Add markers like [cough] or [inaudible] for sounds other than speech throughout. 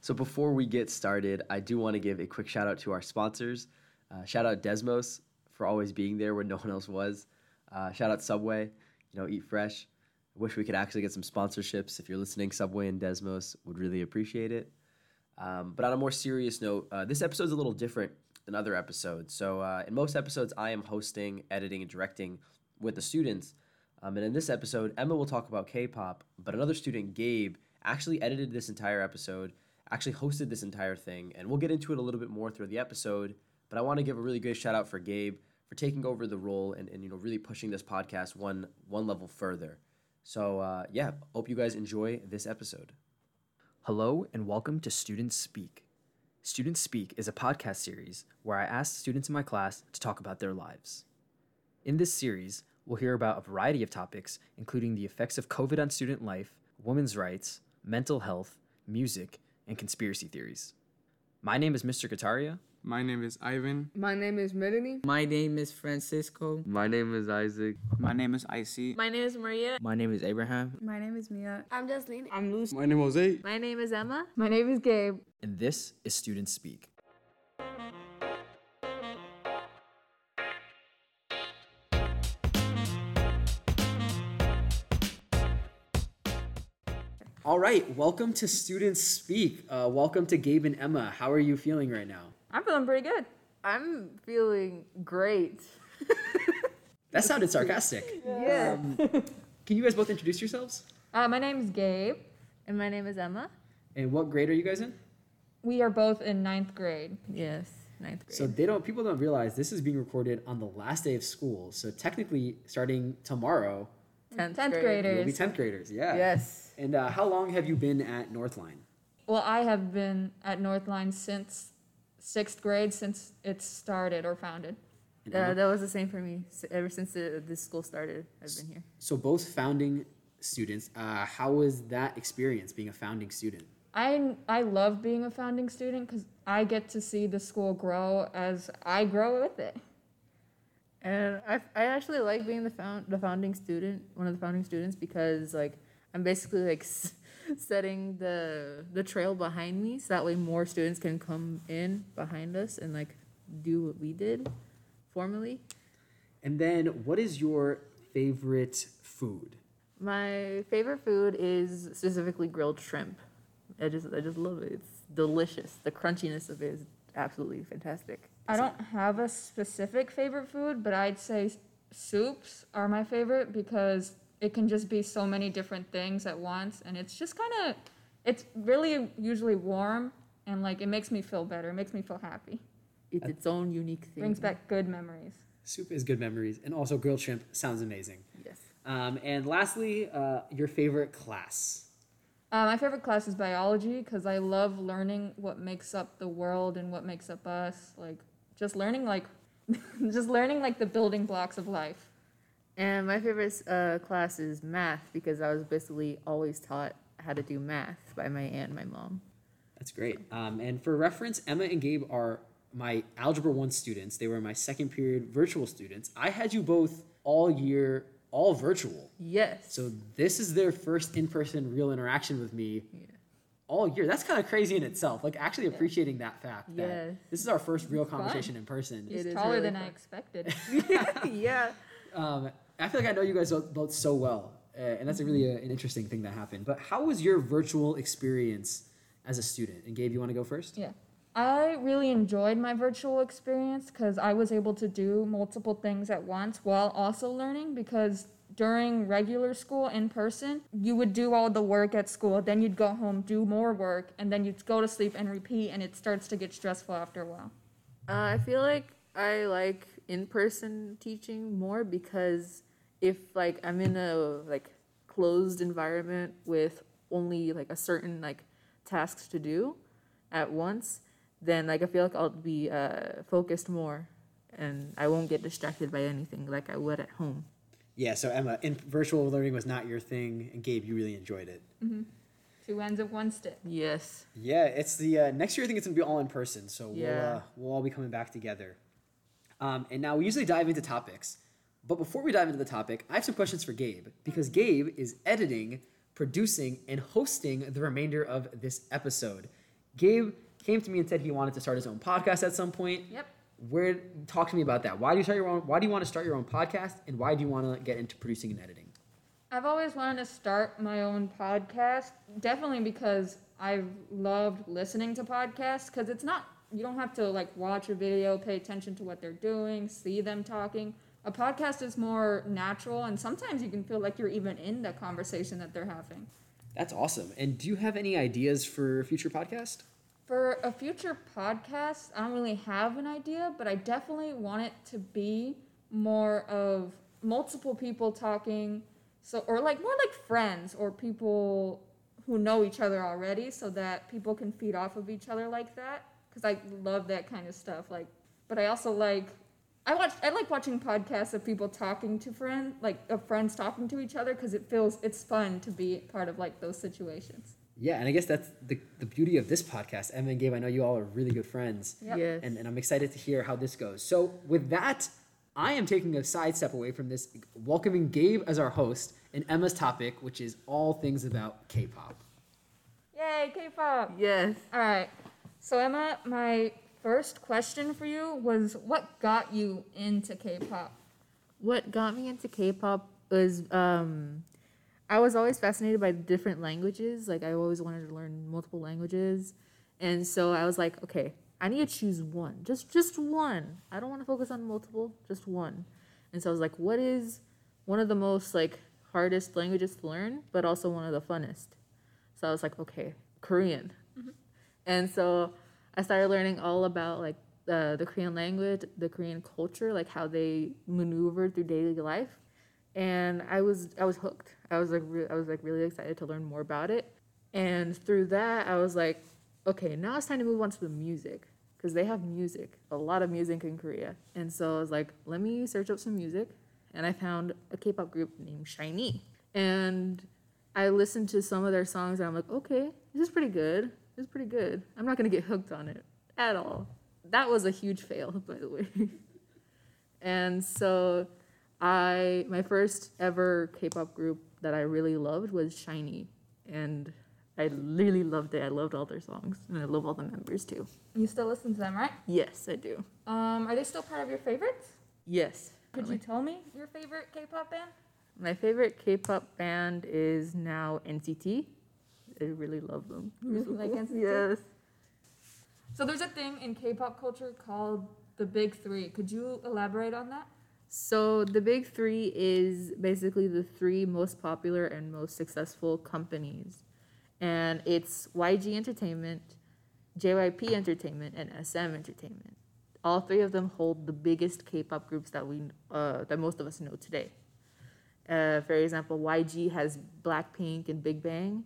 So before we get started, I do want to give a quick shout out to our sponsors. Uh, shout out Desmos for always being there when no one else was. Uh, shout out Subway, you know, eat fresh. I wish we could actually get some sponsorships. If you're listening, Subway and Desmos would really appreciate it. Um, but on a more serious note, uh, this episode is a little different than other episodes. So uh, in most episodes, I am hosting, editing, and directing with the students. Um, and in this episode, Emma will talk about K-pop, but another student, Gabe, actually edited this entire episode, actually hosted this entire thing, and we'll get into it a little bit more through the episode. But I want to give a really great shout out for Gabe for taking over the role and, and you know really pushing this podcast one one level further. So uh, yeah, hope you guys enjoy this episode. Hello and welcome to Students Speak. Students Speak is a podcast series where I ask students in my class to talk about their lives. In this series, we'll hear about a variety of topics, including the effects of COVID on student life, women's rights, mental health, music, and conspiracy theories. My name is Mr. Kataria. My name is Ivan. My name is Melanie. My name is Francisco. My name is Isaac. My name is Icy. My name is Maria. My name is Abraham. My name is Mia. I'm Jasleen. I'm Lucy. My name is Jose. My name is Emma. My name is Gabe. And this is Students Speak. All right, welcome to Students Speak. Uh, welcome to Gabe and Emma. How are you feeling right now? I'm feeling pretty good. I'm feeling great. [laughs] That sounded sarcastic. [laughs] Yeah. Can you guys both introduce yourselves? Uh, my name is Gabe. And my name is Emma. And what grade are you guys in? We are both in ninth grade. Yes, ninth grade. So they don't people don't realize this is being recorded on the last day of school. So technically starting tomorrow, tenth, Tenth grade. you'll be 10th graders. Yeah. Yes. And uh, how long have you been at Northline? Well, I have been at Northline since sixth grade, since it started or founded. And Uh, that was the same for me. S- Ever since the, this school started, I've been here. So both founding students. Uh, how was that experience being a founding student? I, I love being a founding student because I get to see the school grow as I grow with it. And I, I actually like being the found the founding student, one of the founding students, because like I'm basically like s- [laughs] setting the the trail behind me, so that way more students can come in behind us and like do what we did formally. And then, what is your favorite food? My favorite food is specifically grilled shrimp. I just I just love it. It's delicious. The crunchiness of it is absolutely fantastic. I don't have a specific favorite food, but I'd say soups are my favorite because it can just be so many different things at once, and it's just kind of, it's really usually warm, and like it makes me feel better. It makes me feel happy. It's its own unique thing. Brings back good memories. Soup is good memories, and also grilled shrimp sounds amazing. Yes. Um, and lastly, uh, your favorite class. Uh, my favorite class is biology because I love learning what makes up the world and what makes up us. Like just learning like, [laughs] just learning like the building blocks of life. And my favorite uh, class is math because I was basically always taught how to do math by my aunt and my mom. That's great. Um, and for reference, Emma and Gabe are my Algebra 1 students. They were my second period virtual students. I had you both all year, all virtual. Yes. So this is their first in person real interaction with me Yeah. all year. That's kind of crazy in itself. Like, actually appreciating that fact. that Yes. This is our first real conversation in person. It It's is taller really than I expected. [laughs] yeah. [laughs] Um, I feel like I know you guys both both so well, uh, and that's a really uh, an interesting thing that happened. But how was your virtual experience as a student? And Gabe, you want to go first? Yeah. I really enjoyed my virtual experience because I was able to do multiple things at once while also learning because during regular school in person, you would do all the work at school, then you'd go home, do more work, and then you'd go to sleep and repeat, and it starts to get stressful after a while. Uh, I feel like I like in-person teaching more because if like I'm in a like closed environment with only like a certain like tasks to do at once, then like I feel like I'll be uh, focused more and I won't get distracted by anything like I would at home. Yeah. So Emma, in virtual learning was not your thing, and Gabe, you really enjoyed it. Two ends of one stick. Yes. Yeah, it's the uh, next year. I think it's gonna be all in person, so we'll Yeah. uh, we'll all be coming back together. Um, and now we usually dive into topics, but before we dive into the topic, I have some questions for Gabe because Gabe is editing, producing, and hosting the remainder of this episode. Gabe came to me and said he wanted to start his own podcast at some point. Yep. Where talk to me about that? Why do you start your own? Why do you want to start your own podcast? And why do you want to get into producing and editing? I've always wanted to start my own podcast, definitely because I've loved listening to podcasts because it's not you don't have to like watch a video, pay attention to what they're doing, see them talking. A podcast is more natural and sometimes you can feel like you're even in the conversation that they're having. That's awesome. And do you have any ideas for a future podcast? For a future podcast, I don't really have an idea, but I definitely want it to be more of multiple people talking so or like more like friends or people who know each other already so that people can feed off of each other like that because i love that kind of stuff like but i also like i watch i like watching podcasts of people talking to friends like of friends talking to each other because it feels it's fun to be part of like those situations Yeah, and I guess that's the, the beauty of this podcast. Emma and Gabe, I know you all are really good friends. Yep. Yes. And, and I'm excited to hear how this goes. So, with that, I am taking a sidestep away from this, welcoming Gabe as our host and Emma's topic, which is all things about K pop. yay k-pop yes. all right so emma my first question for you was what got you into k-pop What got me into K-pop was um, I was always fascinated by different languages. Like I always wanted to learn multiple languages, and so I was like, okay, I need to choose one, just just one. I don't want to focus on multiple, just one. And so I was like, what is one of the most like hardest languages to learn, but also one of the funnest? So I was like, okay, Korean. And so I started learning all about like the, the Korean language, the Korean culture, like how they maneuver through daily life. And I was I was hooked. I was like re- I was like really excited to learn more about it. And through that, I was like, okay, now it's time to move on to the music because they have music, a lot of music in Korea. And so I was like, let me search up some music, and I found a K-pop group named SHINee. And I listened to some of their songs, and I'm like, okay, this is pretty good. This is pretty good. I'm not gonna get hooked on it at all. That was a huge fail, [laughs] by the way. and so, I my first ever K-pop group that I really loved was SHINee, and I really loved it. I loved all their songs, and I love all the members too. you still listen to them right Yes, I do. um are they still part of your favorites Yes. could you tell me your favorite k-pop band My favorite K-pop band is now NCT. I really love them. You really like [laughs] NCT? Yes. So there's a thing in K-pop culture called the Big Three. Could you elaborate on that? So the big three is basically the three most popular and most successful companies, and it's YG Entertainment, JYP Entertainment, and SM Entertainment. All three of them hold the biggest K-pop groups that we uh, that most of us know today. Uh, for example, YG has Blackpink and Big Bang,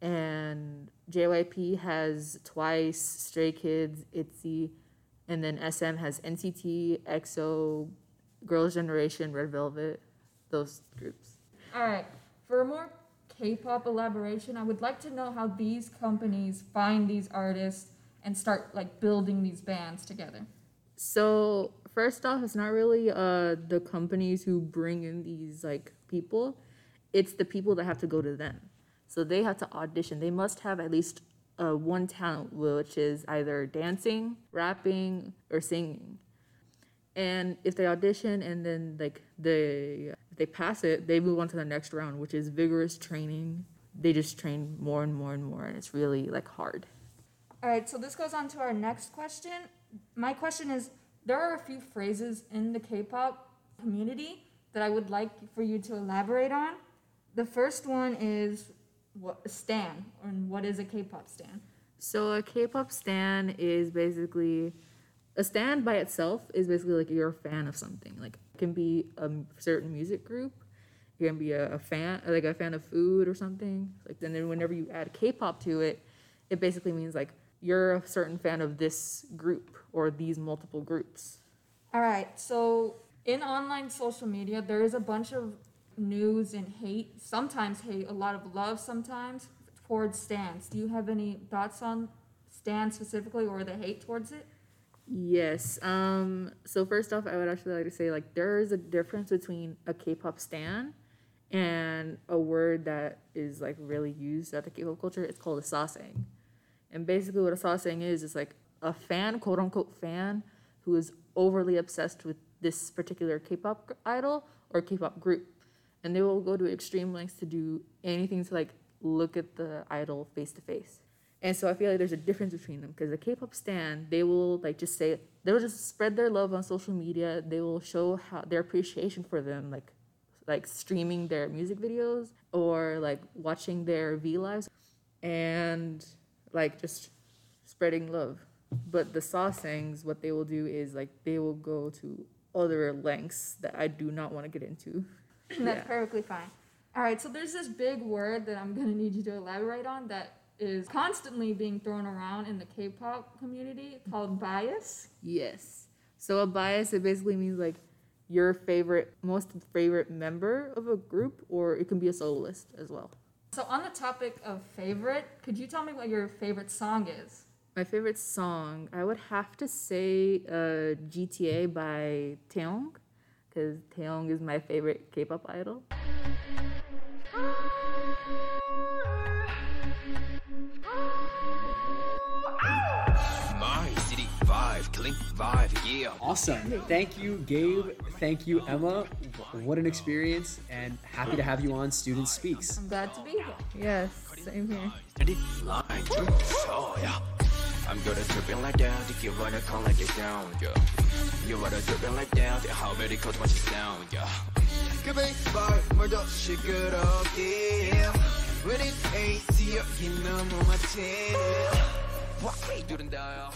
and JYP has Twice, Stray Kids, ITZY, and then SM has NCT, EXO, Girls' Generation, Red Velvet, those groups. All right. For more K-pop elaboration, I would like to know how these companies find these artists and start like building these bands together. So first off, it's not really uh the companies who bring in these like people, it's the people that have to go to them. So they have to audition. They must have at least uh, one talent, which is either dancing, rapping, or singing. And if they audition and then like they they pass it, they move on to the next round, which is vigorous training. They just train more and more and more, and it's really like hard. All right. So this goes on to our next question. My question is: There are a few phrases in the K-pop community that I would like for you to elaborate on. The first one is what a stan, or what is a K-pop stan? So a K-pop stan is basically a stan by itself is basically like you're a fan of something. Like it can be a certain music group, you can be a, a fan like a fan of food or something. Like then then whenever you add K-pop to it, it basically means like you're a certain fan of this group or these multiple groups. All right. So in online social media, there is a bunch of news and hate. Sometimes hate, a lot of love. Sometimes towards stans. Do you have any thoughts on stan specifically, or the hate towards it? Yes. Um, so first off, I would actually like to say like there is a difference between a K-pop stan and a word that is like really used at the K-pop culture. It's called a sasaeng. And basically, what a sasaeng is is like a fan, quote unquote fan, who is overly obsessed with this particular K-pop idol or K-pop group, and they will go to extreme lengths to do anything to like look at the idol face to face. And so I feel like there's a difference between them because the K-pop stan, they will like just say they'll just spread their love on social media. They will show how their appreciation for them, like like streaming their music videos or like watching their V lives, and like just spreading love. But the sasaengs, what they will do is like they will go to other lengths that I do not want to get into. [laughs] That's Yeah. perfectly fine. All right, so there's this big word that I'm gonna need you to elaborate on that is constantly being thrown around in the K-pop community called bias. Yes. So a bias it basically means like your favorite most favorite member of a group or it can be a soloist as well. So on the topic of favorite, could you tell me what your favorite song is? My favorite song, I would have to say uh, GTA by Taeyong cuz Taeyong is my favorite K-pop idol. My city vibe, killing vibe, yeah. Awesome. Thank you, Gabe. Thank you, Emma. What an experience, and happy to have you on Student Speaks. I'm glad to be here. Yes, same here. And it line to oh yeah. I'm gonna dripping like down, think you wanna come like it down, yeah. You wanna dripping like down, think how very cold watch it down, yeah. 그 vibe 뭘더 시끄럽게 When it ain't see you, you know 뭐 마치 Why 두른다